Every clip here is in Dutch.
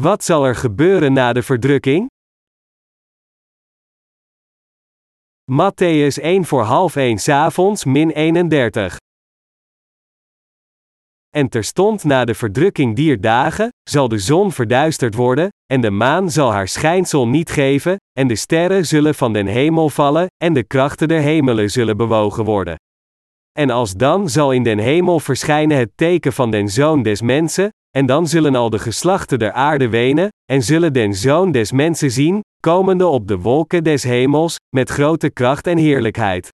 Wat zal er gebeuren na de verdrukking? Matthäus 1 voor half 1 s'avonds min 31. En terstond na de verdrukking dier dagen, zal de zon verduisterd worden, en de maan zal haar schijnsel niet geven, en de sterren zullen van den hemel vallen, en de krachten der hemelen zullen bewogen worden. En als dan zal in den hemel verschijnen het teken van den zoon des mensen, en dan zullen al de geslachten der aarde wenen, en zullen den zoon des mensen zien, komende op de wolken des hemels, met grote kracht en heerlijkheid.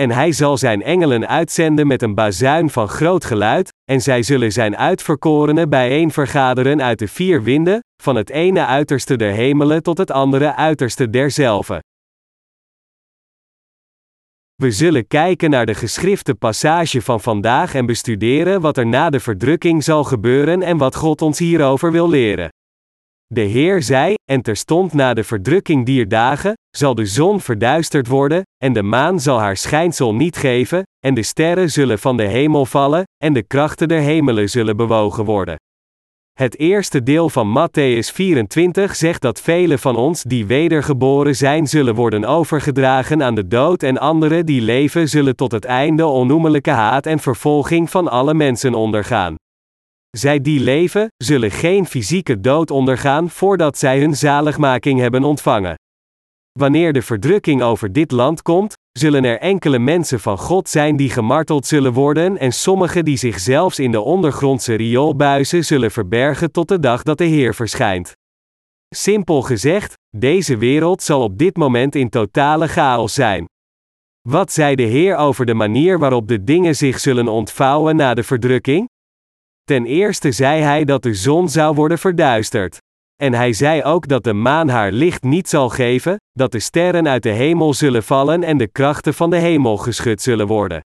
En hij zal zijn engelen uitzenden met een bazuin van groot geluid, en zij zullen zijn uitverkorenen bijeen vergaderen uit de vier winden, van het ene uiterste der hemelen tot het andere uiterste derzelve. We zullen kijken naar de geschrifte passage van vandaag en bestuderen wat er na de verdrukking zal gebeuren en wat God ons hierover wil leren. De Heer zei, en terstond na de verdrukking dier dagen, zal de zon verduisterd worden, en de maan zal haar schijnsel niet geven, en de sterren zullen van de hemel vallen, en de krachten der hemelen zullen bewogen worden. Het eerste deel van Matthäus 24 zegt dat velen van ons die wedergeboren zijn zullen worden overgedragen aan de dood en anderen die leven zullen tot het einde onnoemelijke haat en vervolging van alle mensen ondergaan. Zij die leven, zullen geen fysieke dood ondergaan voordat zij hun zaligmaking hebben ontvangen. Wanneer de verdrukking over dit land komt, zullen er enkele mensen van God zijn die gemarteld zullen worden en sommigen die zich zelfs in de ondergrondse rioolbuizen zullen verbergen tot de dag dat de Heer verschijnt. Simpel gezegd, deze wereld zal op dit moment in totale chaos zijn. Wat zei de Heer over de manier waarop de dingen zich zullen ontvouwen na de verdrukking? Ten eerste zei hij dat de zon zou worden verduisterd. En hij zei ook dat de maan haar licht niet zal geven, dat de sterren uit de hemel zullen vallen en de krachten van de hemel geschud zullen worden.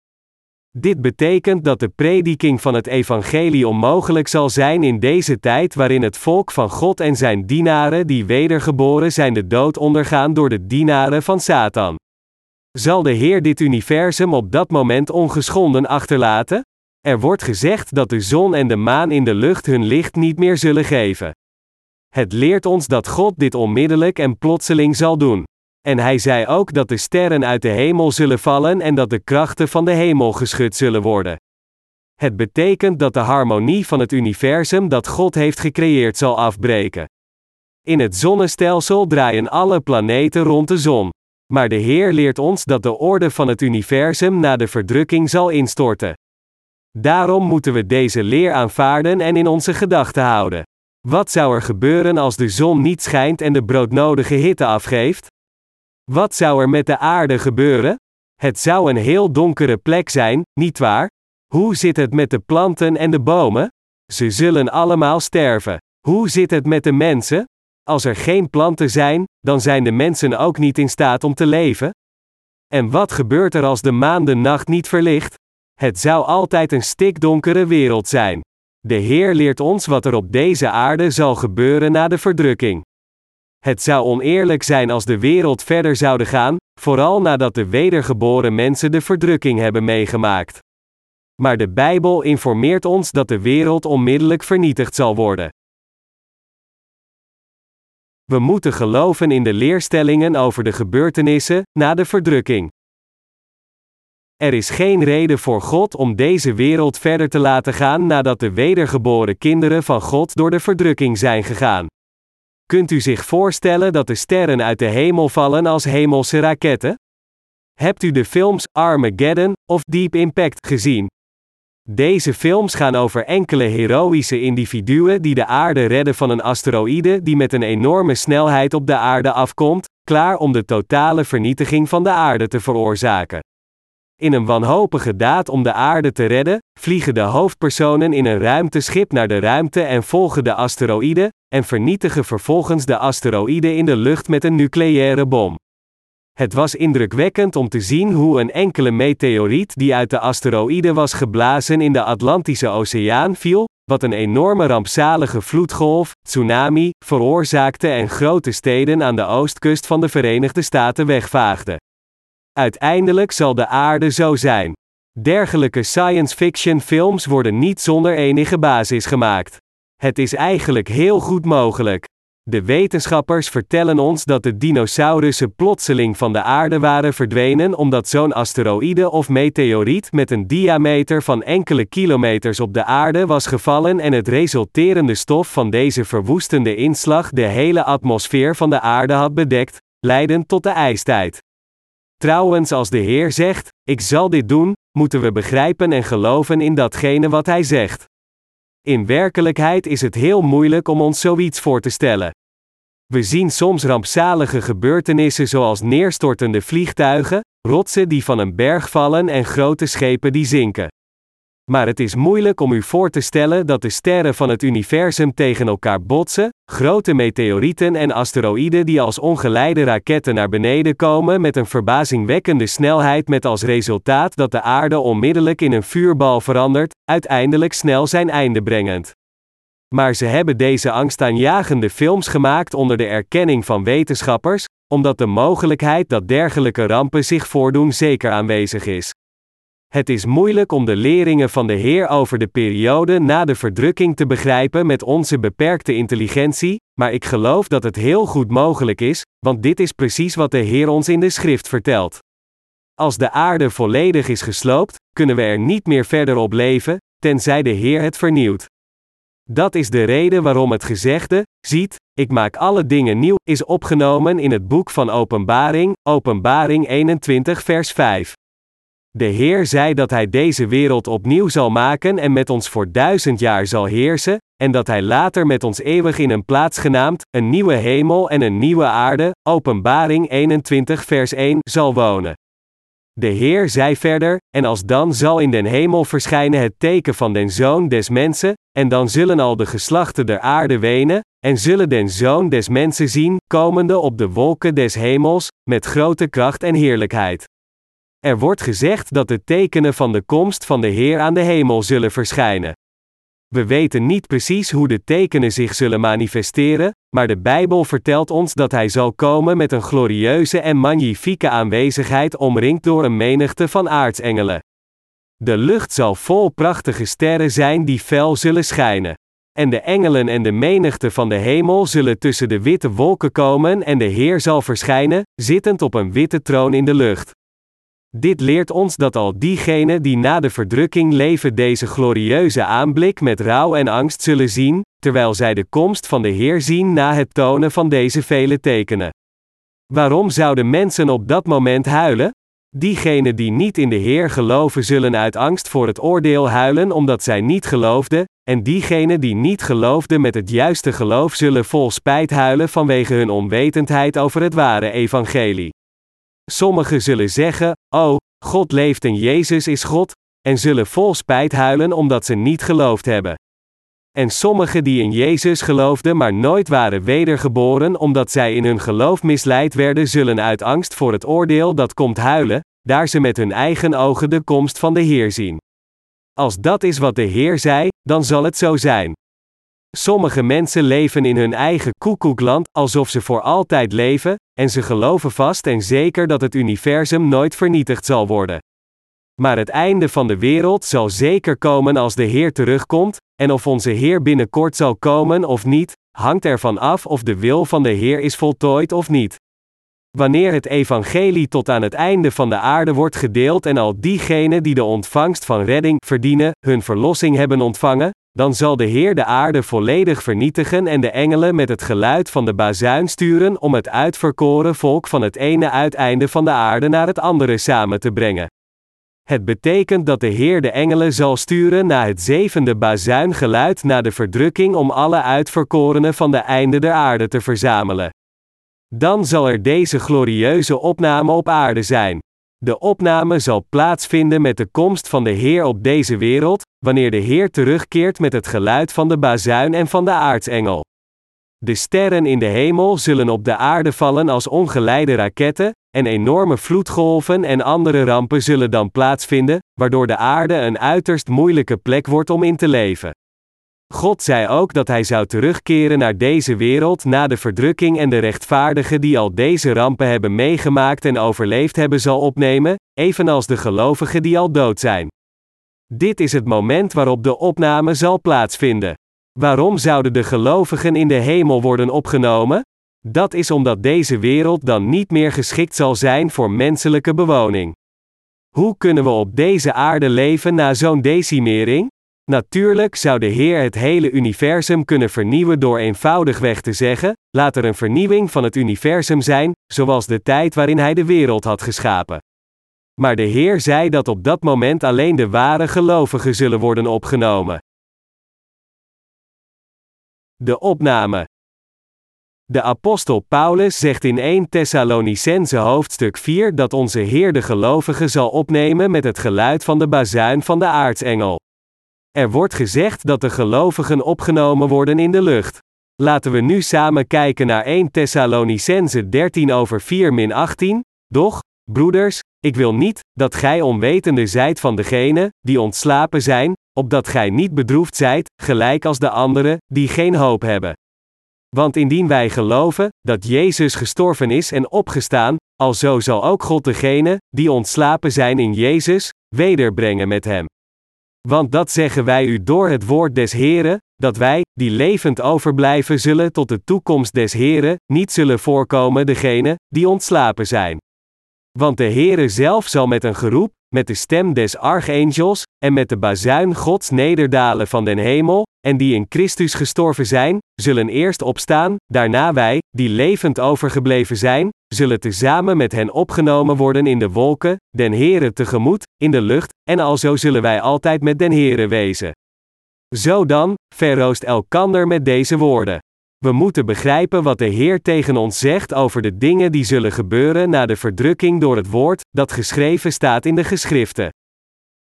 Dit betekent dat de prediking van het evangelie onmogelijk zal zijn in deze tijd waarin het volk van God en zijn dienaren die wedergeboren zijn de dood ondergaan door de dienaren van Satan. Zal de Heer dit universum op dat moment ongeschonden achterlaten? Er wordt gezegd dat de zon en de maan in de lucht hun licht niet meer zullen geven. Het leert ons dat God dit onmiddellijk en plotseling zal doen. En hij zei ook dat de sterren uit de hemel zullen vallen en dat de krachten van de hemel geschud zullen worden. Het betekent dat de harmonie van het universum dat God heeft gecreëerd zal afbreken. In het zonnestelsel draaien alle planeten rond de zon. Maar de Heer leert ons dat de orde van het universum na de verdrukking zal instorten. Daarom moeten we deze leer aanvaarden en in onze gedachten houden. Wat zou er gebeuren als de zon niet schijnt en de broodnodige hitte afgeeft? Wat zou er met de aarde gebeuren? Het zou een heel donkere plek zijn, nietwaar? Hoe zit het met de planten en de bomen? Ze zullen allemaal sterven. Hoe zit het met de mensen? Als er geen planten zijn, dan zijn de mensen ook niet in staat om te leven. En wat gebeurt er als de maan de nacht niet verlicht? Het zou altijd een stikdonkere wereld zijn. De Heer leert ons wat er op deze aarde zal gebeuren na de verdrukking. Het zou oneerlijk zijn als de wereld verder zouden gaan, vooral nadat de wedergeboren mensen de verdrukking hebben meegemaakt. Maar de Bijbel informeert ons dat de wereld onmiddellijk vernietigd zal worden. We moeten geloven in de leerstellingen over de gebeurtenissen na de verdrukking. Er is geen reden voor God om deze wereld verder te laten gaan nadat de wedergeboren kinderen van God door de verdrukking zijn gegaan. Kunt u zich voorstellen dat de sterren uit de hemel vallen als hemelse raketten? Hebt u de films Armageddon of Deep Impact gezien? Deze films gaan over enkele heroïsche individuen die de aarde redden van een asteroïde die met een enorme snelheid op de aarde afkomt, klaar om de totale vernietiging van de aarde te veroorzaken. In een wanhopige daad om de aarde te redden, vliegen de hoofdpersonen in een ruimteschip naar de ruimte en volgen de asteroïde, en vernietigen vervolgens de asteroïde in de lucht met een nucleaire bom. Het was indrukwekkend om te zien hoe een enkele meteoriet die uit de asteroïde was geblazen in de Atlantische Oceaan viel, wat een enorme rampzalige vloedgolf, tsunami, veroorzaakte en grote steden aan de oostkust van de Verenigde Staten wegvaagde. Uiteindelijk zal de aarde zo zijn. Dergelijke science fiction films worden niet zonder enige basis gemaakt. Het is eigenlijk heel goed mogelijk. De wetenschappers vertellen ons dat de dinosaurussen plotseling van de aarde waren verdwenen omdat zo'n asteroïde of meteoriet met een diameter van enkele kilometers op de aarde was gevallen en het resulterende stof van deze verwoestende inslag de hele atmosfeer van de aarde had bedekt, leidend tot de ijstijd. Trouwens, als de Heer zegt: Ik zal dit doen, moeten we begrijpen en geloven in datgene wat Hij zegt. In werkelijkheid is het heel moeilijk om ons zoiets voor te stellen. We zien soms rampzalige gebeurtenissen zoals neerstortende vliegtuigen, rotsen die van een berg vallen en grote schepen die zinken. Maar het is moeilijk om u voor te stellen dat de sterren van het universum tegen elkaar botsen, grote meteorieten en asteroïden die als ongeleide raketten naar beneden komen met een verbazingwekkende snelheid met als resultaat dat de aarde onmiddellijk in een vuurbal verandert, uiteindelijk snel zijn einde brengend. Maar ze hebben deze angstaanjagende films gemaakt onder de erkenning van wetenschappers, omdat de mogelijkheid dat dergelijke rampen zich voordoen zeker aanwezig is. Het is moeilijk om de leringen van de Heer over de periode na de verdrukking te begrijpen met onze beperkte intelligentie, maar ik geloof dat het heel goed mogelijk is, want dit is precies wat de Heer ons in de schrift vertelt. Als de aarde volledig is gesloopt, kunnen we er niet meer verder op leven, tenzij de Heer het vernieuwt. Dat is de reden waarom het gezegde, ziet, ik maak alle dingen nieuw, is opgenomen in het boek van Openbaring, Openbaring 21 vers 5. De Heer zei dat Hij deze wereld opnieuw zal maken en met ons voor duizend jaar zal heersen, en dat Hij later met ons eeuwig in een plaats genaamd, een nieuwe hemel en een nieuwe aarde, Openbaring 21 vers 1, zal wonen. De Heer zei verder, en als dan zal in den hemel verschijnen het teken van den Zoon des Mensen, en dan zullen al de geslachten der aarde wenen, en zullen den Zoon des Mensen zien, komende op de wolken des hemels, met grote kracht en heerlijkheid. Er wordt gezegd dat de tekenen van de komst van de Heer aan de hemel zullen verschijnen. We weten niet precies hoe de tekenen zich zullen manifesteren, maar de Bijbel vertelt ons dat Hij zal komen met een glorieuze en magnifieke aanwezigheid omringd door een menigte van aartsengelen. De lucht zal vol prachtige sterren zijn die fel zullen schijnen. En de engelen en de menigte van de hemel zullen tussen de witte wolken komen en de Heer zal verschijnen, zittend op een witte troon in de lucht. Dit leert ons dat al diegenen die na de verdrukking leven deze glorieuze aanblik met rouw en angst zullen zien, terwijl zij de komst van de Heer zien na het tonen van deze vele tekenen. Waarom zouden mensen op dat moment huilen? Diegenen die niet in de Heer geloven zullen uit angst voor het oordeel huilen omdat zij niet geloofden, en diegenen die niet geloofden met het juiste geloof zullen vol spijt huilen vanwege hun onwetendheid over het ware evangelie. Sommigen zullen zeggen: Oh, God leeft en Jezus is God, en zullen vol spijt huilen omdat ze niet geloofd hebben. En sommigen die in Jezus geloofden maar nooit waren wedergeboren omdat zij in hun geloof misleid werden, zullen uit angst voor het oordeel dat komt huilen, daar ze met hun eigen ogen de komst van de Heer zien. Als dat is wat de Heer zei, dan zal het zo zijn. Sommige mensen leven in hun eigen koekoekland, alsof ze voor altijd leven, en ze geloven vast en zeker dat het universum nooit vernietigd zal worden. Maar het einde van de wereld zal zeker komen als de Heer terugkomt, en of onze Heer binnenkort zal komen of niet, hangt ervan af of de wil van de Heer is voltooid of niet. Wanneer het evangelie tot aan het einde van de aarde wordt gedeeld en al diegenen die de ontvangst van redding verdienen, hun verlossing hebben ontvangen, dan zal de Heer de aarde volledig vernietigen en de engelen met het geluid van de bazuin sturen om het uitverkoren volk van het ene uiteinde van de aarde naar het andere samen te brengen. Het betekent dat de Heer de engelen zal sturen na het zevende bazuingeluid na de verdrukking om alle uitverkorenen van de einde der aarde te verzamelen. Dan zal er deze glorieuze opname op aarde zijn. De opname zal plaatsvinden met de komst van de Heer op deze wereld, wanneer de Heer terugkeert met het geluid van de bazuin en van de aartsengel. De sterren in de hemel zullen op de aarde vallen als ongeleide raketten, en enorme vloedgolven en andere rampen zullen dan plaatsvinden, waardoor de aarde een uiterst moeilijke plek wordt om in te leven. God zei ook dat hij zou terugkeren naar deze wereld na de verdrukking en de rechtvaardigen die al deze rampen hebben meegemaakt en overleefd hebben zal opnemen, evenals de gelovigen die al dood zijn. Dit is het moment waarop de opname zal plaatsvinden. Waarom zouden de gelovigen in de hemel worden opgenomen? Dat is omdat deze wereld dan niet meer geschikt zal zijn voor menselijke bewoning. Hoe kunnen we op deze aarde leven na zo'n decimering? Natuurlijk zou de Heer het hele universum kunnen vernieuwen door eenvoudigweg te zeggen: laat er een vernieuwing van het universum zijn, zoals de tijd waarin Hij de wereld had geschapen. Maar de Heer zei dat op dat moment alleen de ware gelovigen zullen worden opgenomen. De opname. De apostel Paulus zegt in 1 Thessalonicense hoofdstuk 4 dat onze Heer de gelovigen zal opnemen met het geluid van de bazuin van de aartsengel. Er wordt gezegd dat de gelovigen opgenomen worden in de lucht. Laten we nu samen kijken naar 1 Thessalonicense 13 over 4 min 18. Doch, broeders, ik wil niet dat gij onwetende zijt van degenen die ontslapen zijn, opdat gij niet bedroefd zijt, gelijk als de anderen, die geen hoop hebben. Want indien wij geloven dat Jezus gestorven is en opgestaan, alzo zal ook God degenen die ontslapen zijn in Jezus wederbrengen met hem. Want dat zeggen wij u door het woord des Heren, dat wij, die levend overblijven zullen tot de toekomst des Heren, niet zullen voorkomen degene, die ontslapen zijn. Want de Heere zelf zal met een geroep, met de stem des archangels, en met de bazuin Gods nederdalen van den hemel, en die in Christus gestorven zijn, zullen eerst opstaan, daarna wij, die levend overgebleven zijn, zullen tezamen met hen opgenomen worden in de wolken, den Heere tegemoet, in de lucht, en alzo zullen wij altijd met den Heere wezen. Zo dan, verroost elkander met deze woorden. We moeten begrijpen wat de Heer tegen ons zegt over de dingen die zullen gebeuren na de verdrukking door het woord, dat geschreven staat in de geschriften.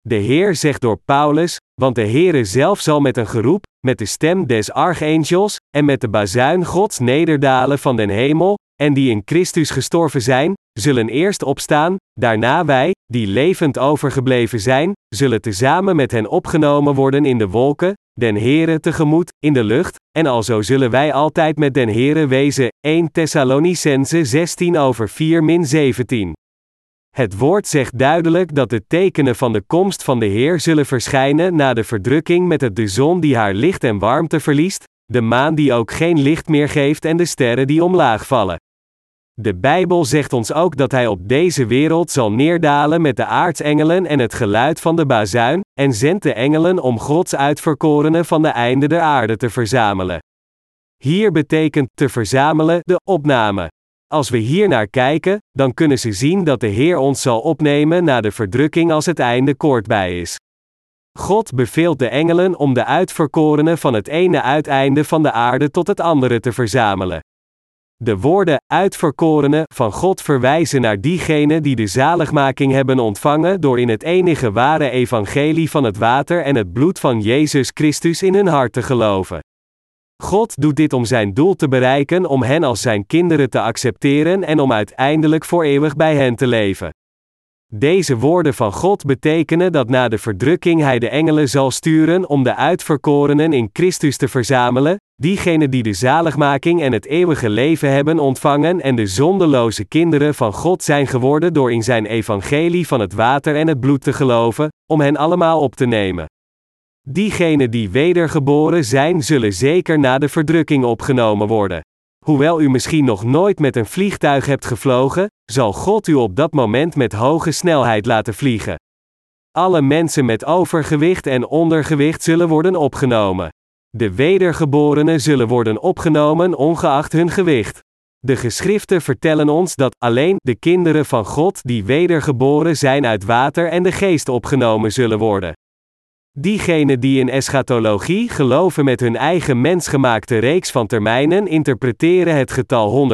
De Heer zegt door Paulus, want de Heere zelf zal met een geroep, met de stem des archangels, en met de bazuin Gods nederdalen van den hemel, en die in Christus gestorven zijn, zullen eerst opstaan, daarna wij, die levend overgebleven zijn, zullen tezamen met hen opgenomen worden in de wolken, den Heere tegemoet, in de lucht, en alzo zullen wij altijd met den Heere wezen. 1 Thessalonicense 16 over 4 min 17. Het woord zegt duidelijk dat de tekenen van de komst van de Heer zullen verschijnen na de verdrukking met het de zon die haar licht en warmte verliest, de maan die ook geen licht meer geeft en de sterren die omlaag vallen. De Bijbel zegt ons ook dat Hij op deze wereld zal neerdalen met de aartsengelen en het geluid van de bazuin, en zendt de engelen om Gods uitverkorenen van de einde der aarde te verzamelen. Hier betekent te verzamelen de opname. Als we hier naar kijken, dan kunnen ze zien dat de Heer ons zal opnemen na de verdrukking als het einde kort bij is. God beveelt de engelen om de uitverkorenen van het ene uiteinde van de aarde tot het andere te verzamelen. De woorden uitverkorenen van God verwijzen naar diegenen die de zaligmaking hebben ontvangen door in het enige ware evangelie van het water en het bloed van Jezus Christus in hun hart te geloven. God doet dit om zijn doel te bereiken om hen als zijn kinderen te accepteren en om uiteindelijk voor eeuwig bij hen te leven. Deze woorden van God betekenen dat na de verdrukking Hij de engelen zal sturen om de uitverkorenen in Christus te verzamelen, diegenen die de zaligmaking en het eeuwige leven hebben ontvangen en de zondeloze kinderen van God zijn geworden door in Zijn evangelie van het water en het bloed te geloven, om hen allemaal op te nemen. Diegenen die wedergeboren zijn, zullen zeker na de verdrukking opgenomen worden. Hoewel u misschien nog nooit met een vliegtuig hebt gevlogen, zal God u op dat moment met hoge snelheid laten vliegen. Alle mensen met overgewicht en ondergewicht zullen worden opgenomen. De wedergeborenen zullen worden opgenomen ongeacht hun gewicht. De geschriften vertellen ons dat alleen de kinderen van God die wedergeboren zijn uit water en de geest opgenomen zullen worden. Diegenen die in eschatologie geloven met hun eigen mensgemaakte reeks van termijnen interpreteren het getal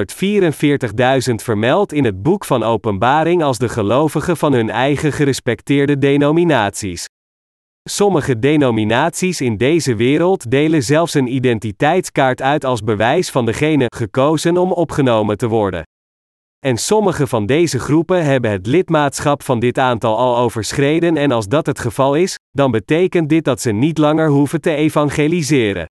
144.000 vermeld in het boek van Openbaring als de gelovigen van hun eigen gerespecteerde denominaties. Sommige denominaties in deze wereld delen zelfs een identiteitskaart uit als bewijs van degene gekozen om opgenomen te worden. En sommige van deze groepen hebben het lidmaatschap van dit aantal al overschreden en als dat het geval is, dan betekent dit dat ze niet langer hoeven te evangeliseren.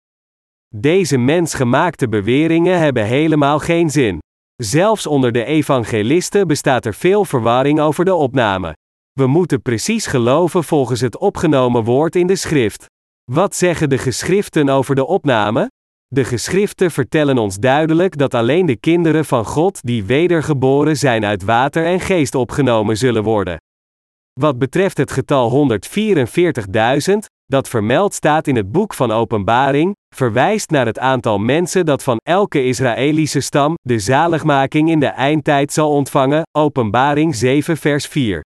Deze mensgemaakte beweringen hebben helemaal geen zin. Zelfs onder de evangelisten bestaat er veel verwarring over de opname. We moeten precies geloven volgens het opgenomen woord in de schrift. Wat zeggen de geschriften over de opname? De geschriften vertellen ons duidelijk dat alleen de kinderen van God die wedergeboren zijn uit water en geest opgenomen zullen worden. Wat betreft het getal 144.000, dat vermeld staat in het boek van Openbaring, verwijst naar het aantal mensen dat van elke Israëlische stam de zaligmaking in de eindtijd zal ontvangen, Openbaring 7 vers 4.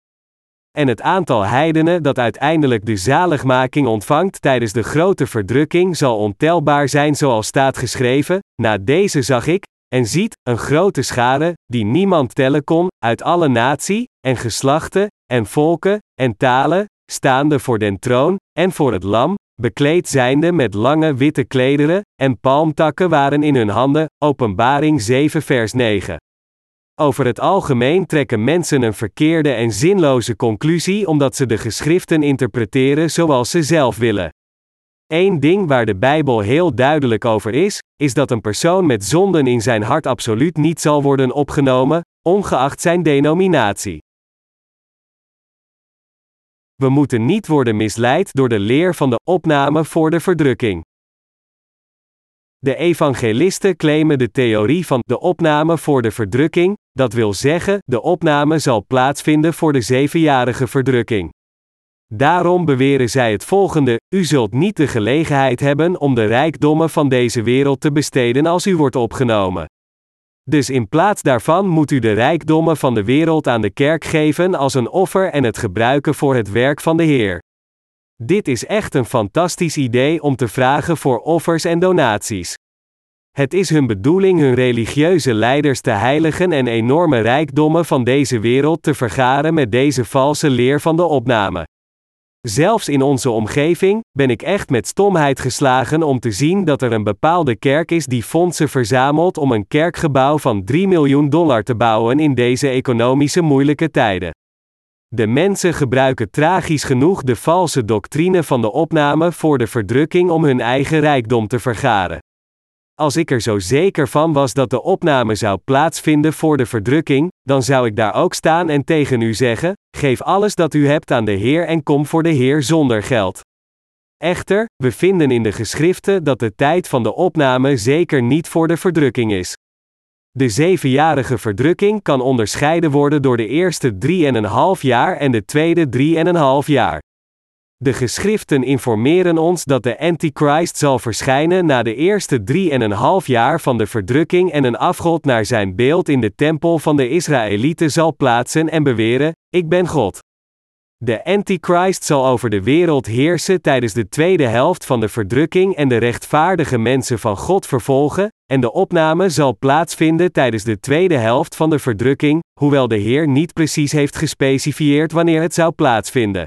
En het aantal heidenen dat uiteindelijk de zaligmaking ontvangt tijdens de grote verdrukking zal ontelbaar zijn zoals staat geschreven, na deze zag ik, en ziet, een grote schade, die niemand tellen kon, uit alle natie, en geslachten, en volken, en talen, staande voor den troon, en voor het lam, bekleed zijnde met lange witte klederen, en palmtakken waren in hun handen, openbaring 7 vers 9. Over het algemeen trekken mensen een verkeerde en zinloze conclusie omdat ze de geschriften interpreteren zoals ze zelf willen. Eén ding waar de Bijbel heel duidelijk over is, is dat een persoon met zonden in zijn hart absoluut niet zal worden opgenomen, ongeacht zijn denominatie. We moeten niet worden misleid door de leer van de opname voor de verdrukking. De evangelisten claimen de theorie van de opname voor de verdrukking, dat wil zeggen, de opname zal plaatsvinden voor de zevenjarige verdrukking. Daarom beweren zij het volgende: U zult niet de gelegenheid hebben om de rijkdommen van deze wereld te besteden als u wordt opgenomen. Dus in plaats daarvan moet u de rijkdommen van de wereld aan de kerk geven als een offer en het gebruiken voor het werk van de Heer. Dit is echt een fantastisch idee om te vragen voor offers en donaties. Het is hun bedoeling hun religieuze leiders te heiligen en enorme rijkdommen van deze wereld te vergaren met deze valse leer van de opname. Zelfs in onze omgeving ben ik echt met stomheid geslagen om te zien dat er een bepaalde kerk is die fondsen verzamelt om een kerkgebouw van 3 miljoen dollar te bouwen in deze economische moeilijke tijden. De mensen gebruiken tragisch genoeg de valse doctrine van de opname voor de verdrukking om hun eigen rijkdom te vergaren. Als ik er zo zeker van was dat de opname zou plaatsvinden voor de verdrukking, dan zou ik daar ook staan en tegen u zeggen: geef alles dat u hebt aan de Heer en kom voor de Heer zonder geld. Echter, we vinden in de geschriften dat de tijd van de opname zeker niet voor de verdrukking is. De zevenjarige verdrukking kan onderscheiden worden door de eerste drieënhalf jaar en de tweede drieënhalf jaar. De geschriften informeren ons dat de Antichrist zal verschijnen na de eerste drieënhalf jaar van de verdrukking en een afgod naar zijn beeld in de tempel van de Israëlieten zal plaatsen en beweren: Ik ben God. De Antichrist zal over de wereld heersen tijdens de tweede helft van de verdrukking en de rechtvaardige mensen van God vervolgen, en de opname zal plaatsvinden tijdens de tweede helft van de verdrukking, hoewel de Heer niet precies heeft gespecifieerd wanneer het zou plaatsvinden.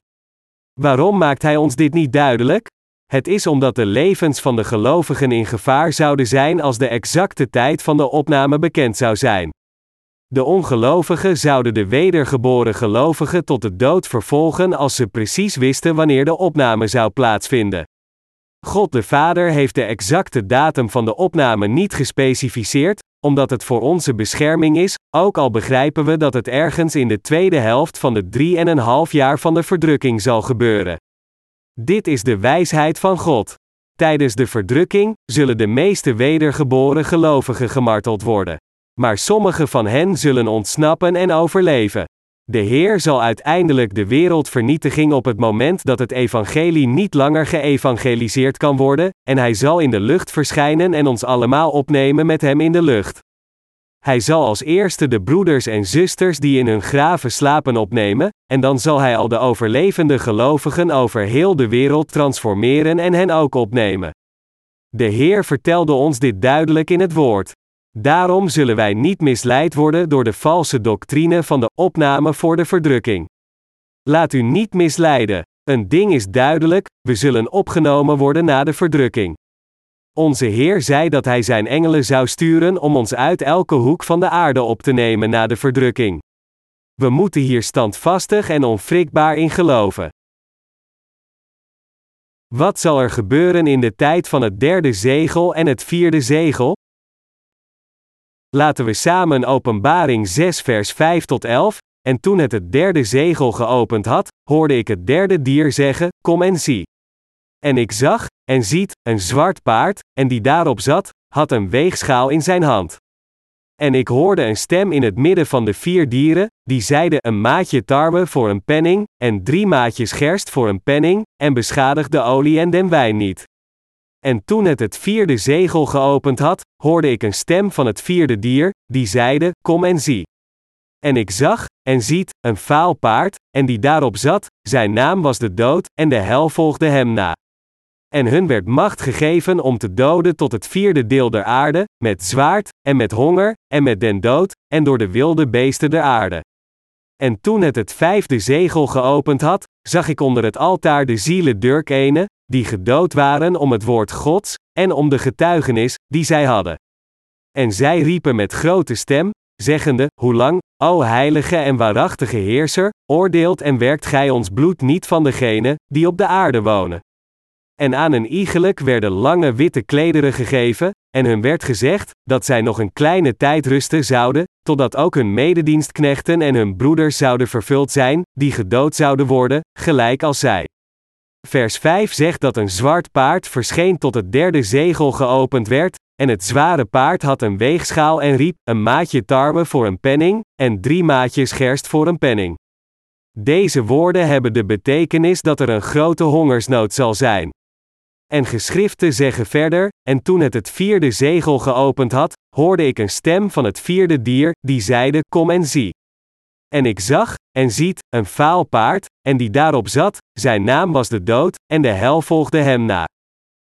Waarom maakt Hij ons dit niet duidelijk? Het is omdat de levens van de gelovigen in gevaar zouden zijn als de exacte tijd van de opname bekend zou zijn. De ongelovigen zouden de wedergeboren gelovigen tot de dood vervolgen als ze precies wisten wanneer de opname zou plaatsvinden. God de Vader heeft de exacte datum van de opname niet gespecificeerd, omdat het voor onze bescherming is, ook al begrijpen we dat het ergens in de tweede helft van de drieënhalf jaar van de verdrukking zal gebeuren. Dit is de wijsheid van God. Tijdens de verdrukking zullen de meeste wedergeboren gelovigen gemarteld worden. Maar sommige van hen zullen ontsnappen en overleven. De Heer zal uiteindelijk de wereldvernietiging op het moment dat het evangelie niet langer geëvangeliseerd kan worden, en hij zal in de lucht verschijnen en ons allemaal opnemen met hem in de lucht. Hij zal als eerste de broeders en zusters die in hun graven slapen opnemen, en dan zal hij al de overlevende gelovigen over heel de wereld transformeren en hen ook opnemen. De Heer vertelde ons dit duidelijk in het woord. Daarom zullen wij niet misleid worden door de valse doctrine van de opname voor de verdrukking. Laat u niet misleiden. Een ding is duidelijk: we zullen opgenomen worden na de verdrukking. Onze Heer zei dat Hij Zijn engelen zou sturen om ons uit elke hoek van de aarde op te nemen na de verdrukking. We moeten hier standvastig en onwrikbaar in geloven. Wat zal er gebeuren in de tijd van het derde zegel en het vierde zegel? Laten we samen Openbaring 6 vers 5 tot 11, en toen het het derde zegel geopend had, hoorde ik het derde dier zeggen, kom en zie. En ik zag, en ziet, een zwart paard, en die daarop zat, had een weegschaal in zijn hand. En ik hoorde een stem in het midden van de vier dieren, die zeide: Een maatje tarwe voor een penning, en drie maatjes gerst voor een penning, en beschadig de olie en den wijn niet. En toen het het vierde zegel geopend had, hoorde ik een stem van het vierde dier, die zeide: Kom en zie. En ik zag, en ziet, een vaal paard, en die daarop zat, zijn naam was de dood, en de hel volgde hem na. En hun werd macht gegeven om te doden tot het vierde deel der aarde, met zwaard, en met honger, en met den dood, en door de wilde beesten der aarde. En toen het het vijfde zegel geopend had, zag ik onder het altaar de zielen durkenen, die gedood waren om het woord Gods, en om de getuigenis, die zij hadden. En zij riepen met grote stem, zeggende: Hoe lang, o heilige en waarachtige Heerser, oordeelt en werkt gij ons bloed niet van degenen, die op de aarde wonen? En aan een iegelijk werden lange witte klederen gegeven, en hun werd gezegd, dat zij nog een kleine tijd rusten zouden, totdat ook hun mededienstknechten en hun broeders zouden vervuld zijn, die gedood zouden worden, gelijk als zij. Vers 5 zegt dat een zwart paard verscheen tot het derde zegel geopend werd, en het zware paard had een weegschaal en riep: een maatje tarwe voor een penning, en drie maatjes gerst voor een penning. Deze woorden hebben de betekenis dat er een grote hongersnood zal zijn. En geschriften zeggen verder: En toen het het vierde zegel geopend had, hoorde ik een stem van het vierde dier, die zeide: Kom en zie. En ik zag, en ziet, een vaal paard, en die daarop zat, zijn naam was de dood, en de hel volgde hem na.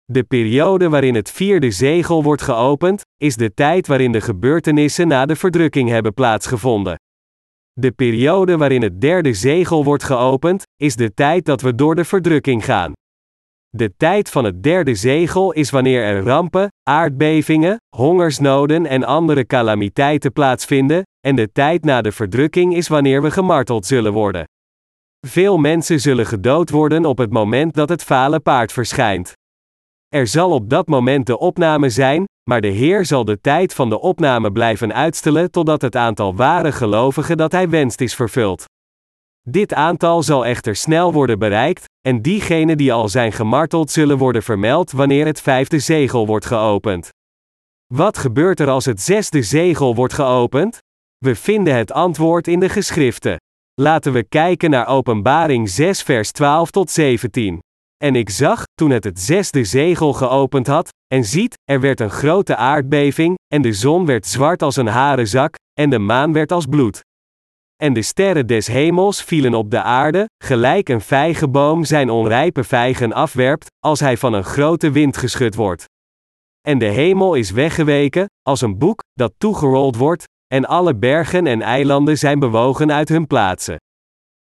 De periode waarin het vierde zegel wordt geopend, is de tijd waarin de gebeurtenissen na de verdrukking hebben plaatsgevonden. De periode waarin het derde zegel wordt geopend, is de tijd dat we door de verdrukking gaan. De tijd van het derde zegel is wanneer er rampen, aardbevingen, hongersnoden en andere calamiteiten plaatsvinden, en de tijd na de verdrukking is wanneer we gemarteld zullen worden. Veel mensen zullen gedood worden op het moment dat het fale paard verschijnt. Er zal op dat moment de opname zijn, maar de Heer zal de tijd van de opname blijven uitstellen totdat het aantal ware gelovigen dat Hij wenst is vervuld. Dit aantal zal echter snel worden bereikt, en diegenen die al zijn gemarteld zullen worden vermeld wanneer het vijfde zegel wordt geopend. Wat gebeurt er als het zesde zegel wordt geopend? We vinden het antwoord in de geschriften. Laten we kijken naar Openbaring 6, vers 12 tot 17. En ik zag, toen het het zesde zegel geopend had, en ziet, er werd een grote aardbeving, en de zon werd zwart als een harenzak, en de maan werd als bloed. En de sterren des hemels vielen op de aarde, gelijk een vijgenboom zijn onrijpe vijgen afwerpt, als hij van een grote wind geschud wordt. En de hemel is weggeweken, als een boek, dat toegerold wordt, en alle bergen en eilanden zijn bewogen uit hun plaatsen.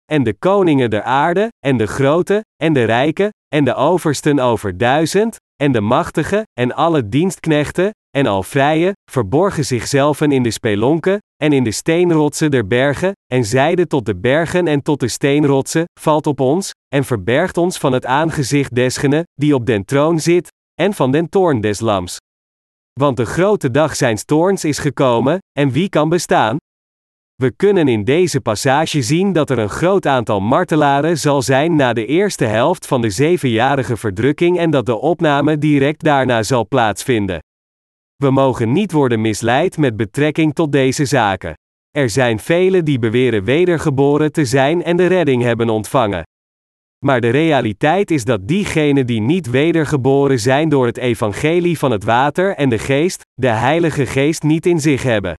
En de koningen der aarde, en de grote, en de rijken, en de oversten over duizend, en de machtige, en alle dienstknechten, en al vrije, verborgen zichzelf in de spelonken, en in de steenrotsen der bergen, en zeiden tot de bergen en tot de steenrotsen, valt op ons, en verbergt ons van het aangezicht desgene, die op den troon zit, en van den toorn des lams. Want de grote dag zijns toorns is gekomen, en wie kan bestaan? We kunnen in deze passage zien dat er een groot aantal martelaren zal zijn na de eerste helft van de zevenjarige verdrukking en dat de opname direct daarna zal plaatsvinden. We mogen niet worden misleid met betrekking tot deze zaken. Er zijn velen die beweren wedergeboren te zijn en de redding hebben ontvangen. Maar de realiteit is dat diegenen die niet wedergeboren zijn door het evangelie van het water en de geest, de Heilige Geest niet in zich hebben.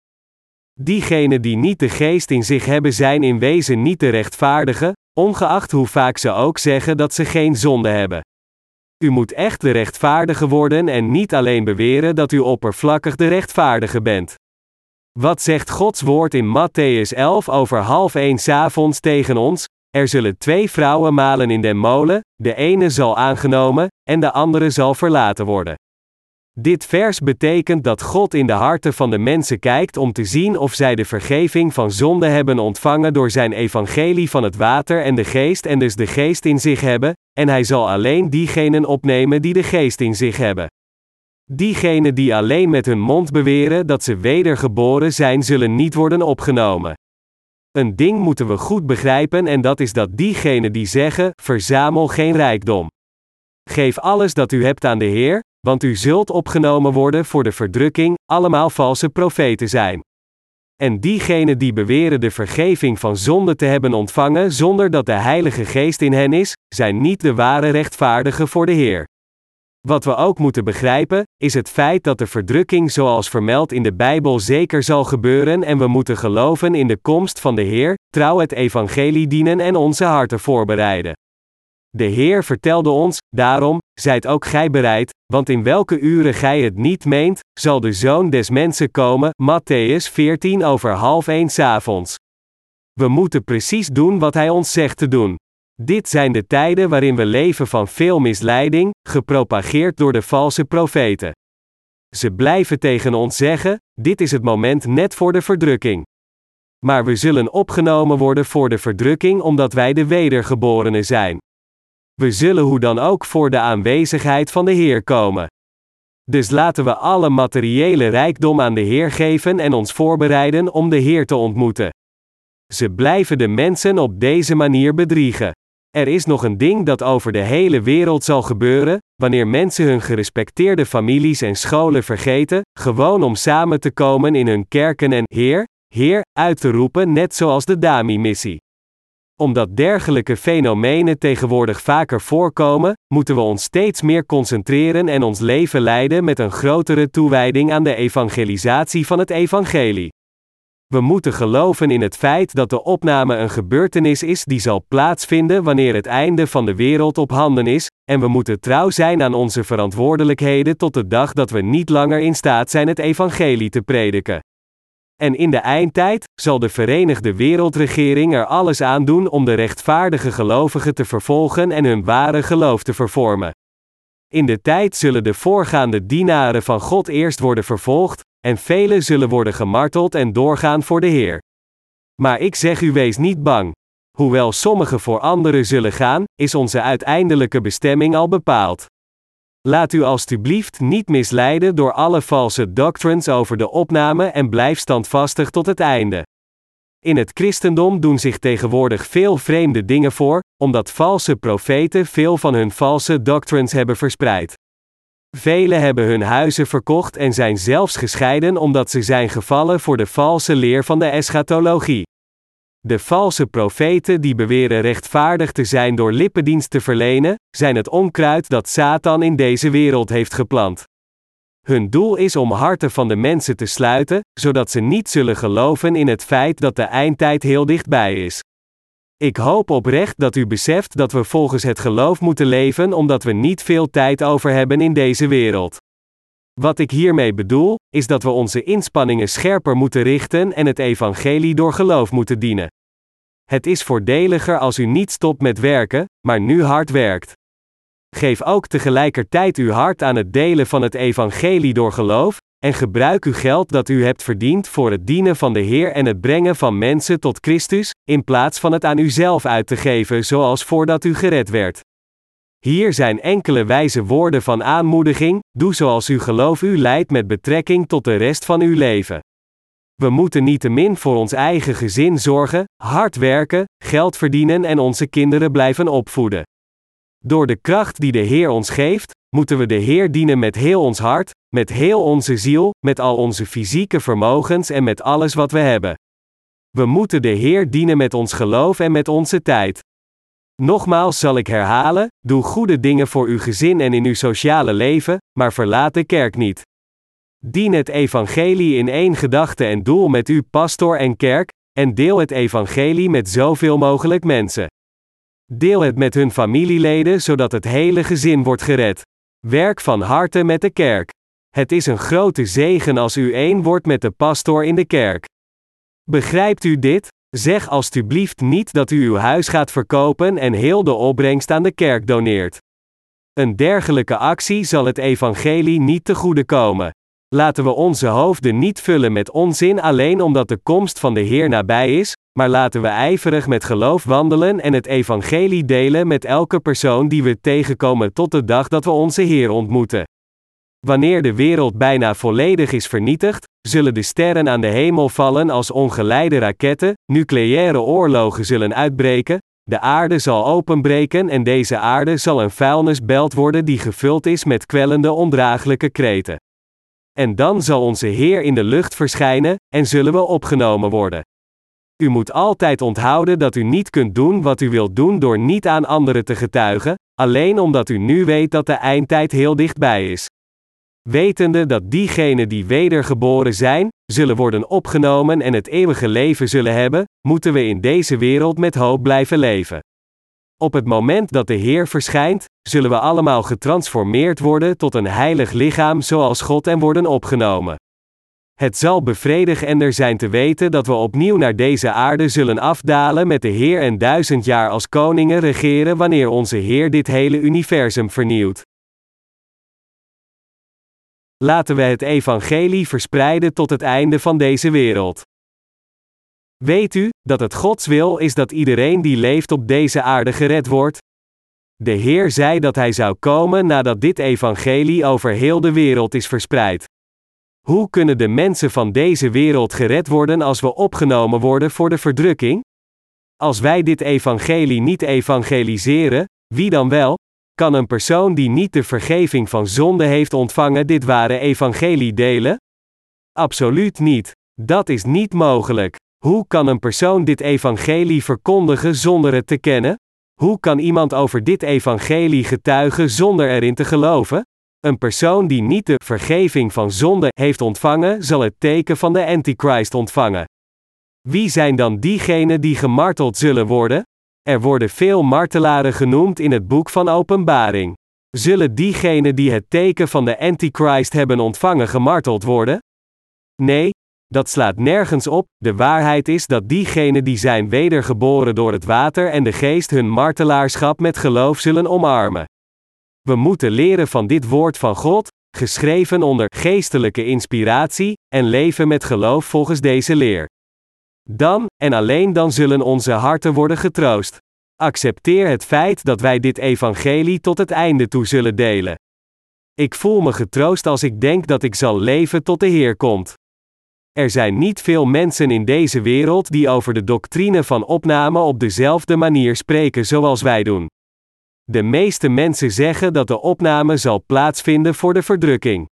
Diegenen die niet de geest in zich hebben zijn in wezen niet de rechtvaardigen, ongeacht hoe vaak ze ook zeggen dat ze geen zonde hebben. U moet echt de rechtvaardige worden en niet alleen beweren dat u oppervlakkig de rechtvaardige bent. Wat zegt Gods woord in Matthäus 11 over half één avonds tegen ons? Er zullen twee vrouwen malen in den molen, de ene zal aangenomen, en de andere zal verlaten worden. Dit vers betekent dat God in de harten van de mensen kijkt om te zien of zij de vergeving van zonde hebben ontvangen door zijn evangelie van het water en de geest en dus de geest in zich hebben, en hij zal alleen diegenen opnemen die de geest in zich hebben. Diegenen die alleen met hun mond beweren dat ze wedergeboren zijn, zullen niet worden opgenomen. Een ding moeten we goed begrijpen en dat is dat diegenen die zeggen: verzamel geen rijkdom. Geef alles dat u hebt aan de Heer, want u zult opgenomen worden voor de verdrukking, allemaal valse profeten zijn. En diegenen die beweren de vergeving van zonde te hebben ontvangen zonder dat de Heilige Geest in hen is, zijn niet de ware rechtvaardigen voor de Heer. Wat we ook moeten begrijpen, is het feit dat de verdrukking zoals vermeld in de Bijbel zeker zal gebeuren en we moeten geloven in de komst van de Heer, trouw het evangelie dienen en onze harten voorbereiden. De Heer vertelde ons, daarom, zijt ook gij bereid, want in welke uren gij het niet meent, zal de Zoon des Mensen komen, Matthäus 14 over half 1 avonds. We moeten precies doen wat Hij ons zegt te doen. Dit zijn de tijden waarin we leven van veel misleiding, gepropageerd door de valse profeten. Ze blijven tegen ons zeggen: dit is het moment net voor de verdrukking. Maar we zullen opgenomen worden voor de verdrukking omdat wij de wedergeborenen zijn. We zullen hoe dan ook voor de aanwezigheid van de Heer komen. Dus laten we alle materiële rijkdom aan de Heer geven en ons voorbereiden om de Heer te ontmoeten. Ze blijven de mensen op deze manier bedriegen. Er is nog een ding dat over de hele wereld zal gebeuren, wanneer mensen hun gerespecteerde families en scholen vergeten, gewoon om samen te komen in hun kerken en Heer, Heer uit te roepen, net zoals de Dami-missie. Omdat dergelijke fenomenen tegenwoordig vaker voorkomen, moeten we ons steeds meer concentreren en ons leven leiden met een grotere toewijding aan de evangelisatie van het evangelie. We moeten geloven in het feit dat de opname een gebeurtenis is die zal plaatsvinden wanneer het einde van de wereld op handen is, en we moeten trouw zijn aan onze verantwoordelijkheden tot de dag dat we niet langer in staat zijn het evangelie te prediken. En in de eindtijd zal de Verenigde Wereldregering er alles aan doen om de rechtvaardige gelovigen te vervolgen en hun ware geloof te vervormen. In de tijd zullen de voorgaande dienaren van God eerst worden vervolgd, en velen zullen worden gemarteld en doorgaan voor de Heer. Maar ik zeg u wees niet bang. Hoewel sommigen voor anderen zullen gaan, is onze uiteindelijke bestemming al bepaald. Laat u alstublieft niet misleiden door alle valse doctrines over de opname en blijf standvastig tot het einde. In het christendom doen zich tegenwoordig veel vreemde dingen voor, omdat valse profeten veel van hun valse doctrines hebben verspreid. Velen hebben hun huizen verkocht en zijn zelfs gescheiden omdat ze zijn gevallen voor de valse leer van de eschatologie. De valse profeten die beweren rechtvaardig te zijn door lippendienst te verlenen, zijn het onkruid dat Satan in deze wereld heeft geplant. Hun doel is om harten van de mensen te sluiten, zodat ze niet zullen geloven in het feit dat de eindtijd heel dichtbij is. Ik hoop oprecht dat u beseft dat we volgens het geloof moeten leven omdat we niet veel tijd over hebben in deze wereld. Wat ik hiermee bedoel, is dat we onze inspanningen scherper moeten richten en het evangelie door geloof moeten dienen. Het is voordeliger als u niet stopt met werken, maar nu hard werkt. Geef ook tegelijkertijd uw hart aan het delen van het evangelie door geloof, en gebruik uw geld dat u hebt verdiend voor het dienen van de Heer en het brengen van mensen tot Christus, in plaats van het aan uzelf uit te geven zoals voordat u gered werd. Hier zijn enkele wijze woorden van aanmoediging: doe zoals uw geloof u leidt met betrekking tot de rest van uw leven. We moeten niettemin voor ons eigen gezin zorgen, hard werken, geld verdienen en onze kinderen blijven opvoeden. Door de kracht die de Heer ons geeft, moeten we de Heer dienen met heel ons hart, met heel onze ziel, met al onze fysieke vermogens en met alles wat we hebben. We moeten de Heer dienen met ons geloof en met onze tijd. Nogmaals zal ik herhalen: doe goede dingen voor uw gezin en in uw sociale leven, maar verlaat de kerk niet. Dien het evangelie in één gedachte en doel met uw pastor en kerk, en deel het evangelie met zoveel mogelijk mensen. Deel het met hun familieleden zodat het hele gezin wordt gered. Werk van harte met de kerk. Het is een grote zegen als u één wordt met de pastor in de kerk. Begrijpt u dit? Zeg alstublieft niet dat u uw huis gaat verkopen en heel de opbrengst aan de kerk doneert. Een dergelijke actie zal het evangelie niet te goede komen. Laten we onze hoofden niet vullen met onzin alleen omdat de komst van de Heer nabij is, maar laten we ijverig met geloof wandelen en het evangelie delen met elke persoon die we tegenkomen tot de dag dat we onze Heer ontmoeten. Wanneer de wereld bijna volledig is vernietigd, zullen de sterren aan de hemel vallen als ongeleide raketten, nucleaire oorlogen zullen uitbreken, De aarde zal openbreken en deze aarde zal een vuilnisbelt worden die gevuld is met kwellende ondraaglijke kreten. En dan zal onze Heer in de lucht verschijnen, en zullen we opgenomen worden. U moet altijd onthouden dat u niet kunt doen wat u wilt doen door niet aan anderen te getuigen, alleen omdat u nu weet dat de eindtijd heel dichtbij is. Wetende dat diegenen die wedergeboren zijn, zullen worden opgenomen en het eeuwige leven zullen hebben, moeten we in deze wereld met hoop blijven leven. Op het moment dat de Heer verschijnt, zullen we allemaal getransformeerd worden tot een heilig lichaam zoals God en worden opgenomen. Het zal bevredigender zijn te weten dat we opnieuw naar deze aarde zullen afdalen met de Heer en duizend jaar als koningen regeren wanneer onze Heer dit hele universum vernieuwt. Laten we het evangelie verspreiden tot het einde van deze wereld. Weet u dat het Gods wil is dat iedereen die leeft op deze aarde gered wordt? De Heer zei dat Hij zou komen nadat dit evangelie over heel de wereld is verspreid. Hoe kunnen de mensen van deze wereld gered worden als we opgenomen worden voor de verdrukking? Als wij dit evangelie niet evangeliseren, wie dan wel? Kan een persoon die niet de vergeving van zonde heeft ontvangen dit ware evangelie delen? Absoluut niet. Dat is niet mogelijk. Hoe kan een persoon dit evangelie verkondigen zonder het te kennen? Hoe kan iemand over dit evangelie getuigen zonder erin te geloven? Een persoon die niet de vergeving van zonde heeft ontvangen, zal het teken van de Antichrist ontvangen. Wie zijn dan diegenen die gemarteld zullen worden? Er worden veel martelaren genoemd in het boek van Openbaring. Zullen diegenen die het teken van de Antichrist hebben ontvangen gemarteld worden? Nee, dat slaat nergens op. De waarheid is dat diegenen die zijn wedergeboren door het water en de geest hun martelaarschap met geloof zullen omarmen. We moeten leren van dit woord van God, geschreven onder geestelijke inspiratie, en leven met geloof volgens deze leer. Dan, en alleen dan zullen onze harten worden getroost. Accepteer het feit dat wij dit evangelie tot het einde toe zullen delen. Ik voel me getroost als ik denk dat ik zal leven tot de Heer komt. Er zijn niet veel mensen in deze wereld die over de doctrine van opname op dezelfde manier spreken zoals wij doen. De meeste mensen zeggen dat de opname zal plaatsvinden voor de verdrukking.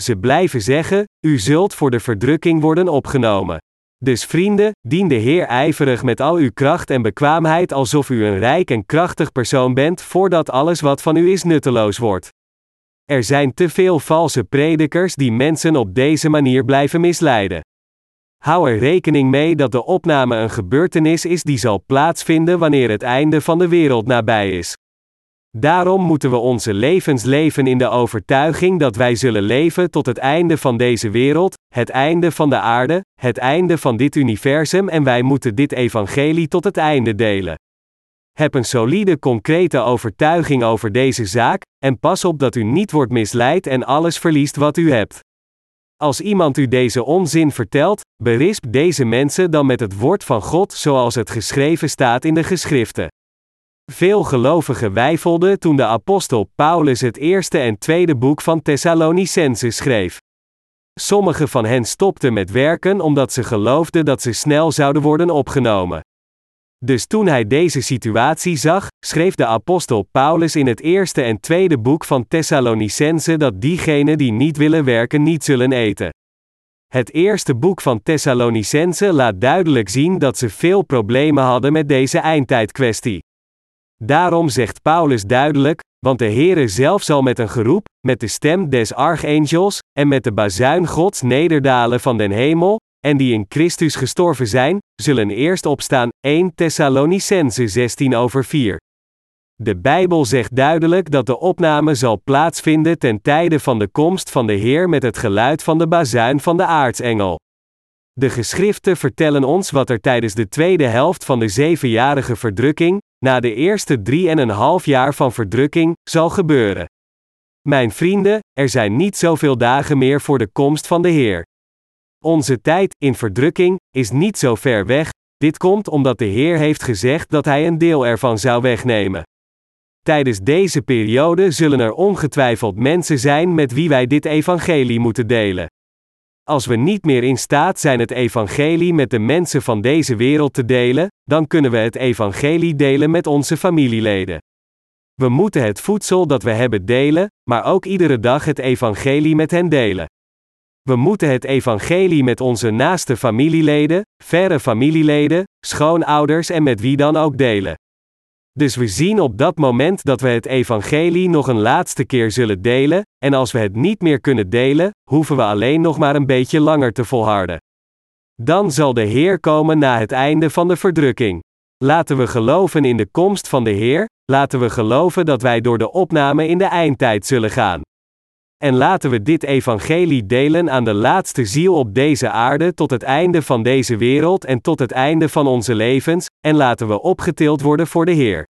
Ze blijven zeggen: U zult voor de verdrukking worden opgenomen. Dus vrienden, dien de Heer ijverig met al uw kracht en bekwaamheid alsof u een rijk en krachtig persoon bent, voordat alles wat van u is nutteloos wordt. Er zijn te veel valse predikers die mensen op deze manier blijven misleiden. Hou er rekening mee dat de opname een gebeurtenis is die zal plaatsvinden wanneer het einde van de wereld nabij is. Daarom moeten we onze levens leven in de overtuiging dat wij zullen leven tot het einde van deze wereld, het einde van de aarde, het einde van dit universum en wij moeten dit evangelie tot het einde delen. Heb een solide concrete overtuiging over deze zaak, en pas op dat u niet wordt misleid en alles verliest wat u hebt. Als iemand u deze onzin vertelt, berisp deze mensen dan met het woord van God zoals het geschreven staat in de geschriften. Veel gelovigen weifelden toen de apostel Paulus het eerste en tweede boek van Thessalonicense schreef. Sommigen van hen stopten met werken omdat ze geloofden dat ze snel zouden worden opgenomen. Dus toen hij deze situatie zag, schreef de apostel Paulus in het eerste en tweede boek van Thessalonicense dat diegenen die niet willen werken niet zullen eten. Het eerste boek van Thessalonicense laat duidelijk zien dat ze veel problemen hadden met deze eindtijdkwestie. Daarom zegt Paulus duidelijk, want de Heere zelf zal met een geroep, met de stem des archangels, en met de bazuin Gods nederdalen van den hemel, en die in Christus gestorven zijn, zullen eerst opstaan. 1 Thessalonicense 16 over 4. De Bijbel zegt duidelijk dat de opname zal plaatsvinden ten tijde van de komst van de Heer met het geluid van de bazuin van de aartsengel. De geschriften vertellen ons wat er tijdens de tweede helft van de zevenjarige verdrukking, na de eerste drie en een half jaar van verdrukking, zal gebeuren. Mijn vrienden, er zijn niet zoveel dagen meer voor de komst van de Heer. Onze tijd, in verdrukking, is niet zo ver weg, dit komt omdat de Heer heeft gezegd dat Hij een deel ervan zou wegnemen. Tijdens deze periode zullen er ongetwijfeld mensen zijn met wie wij dit evangelie moeten delen. Als we niet meer in staat zijn het evangelie met de mensen van deze wereld te delen, dan kunnen we het evangelie delen met onze familieleden. We moeten het voedsel dat we hebben delen, maar ook iedere dag het evangelie met hen delen. We moeten het evangelie met onze naaste familieleden, verre familieleden, schoonouders en met wie dan ook delen. Dus we zien op dat moment dat we het evangelie nog een laatste keer zullen delen, en als we het niet meer kunnen delen, hoeven we alleen nog maar een beetje langer te volharden. Dan zal de Heer komen na het einde van de verdrukking. Laten we geloven in de komst van de Heer, laten we geloven dat wij door de opname in de eindtijd zullen gaan. En laten we dit evangelie delen aan de laatste ziel op deze aarde tot het einde van deze wereld en tot het einde van onze levens, en laten we opgetild worden voor de Heer.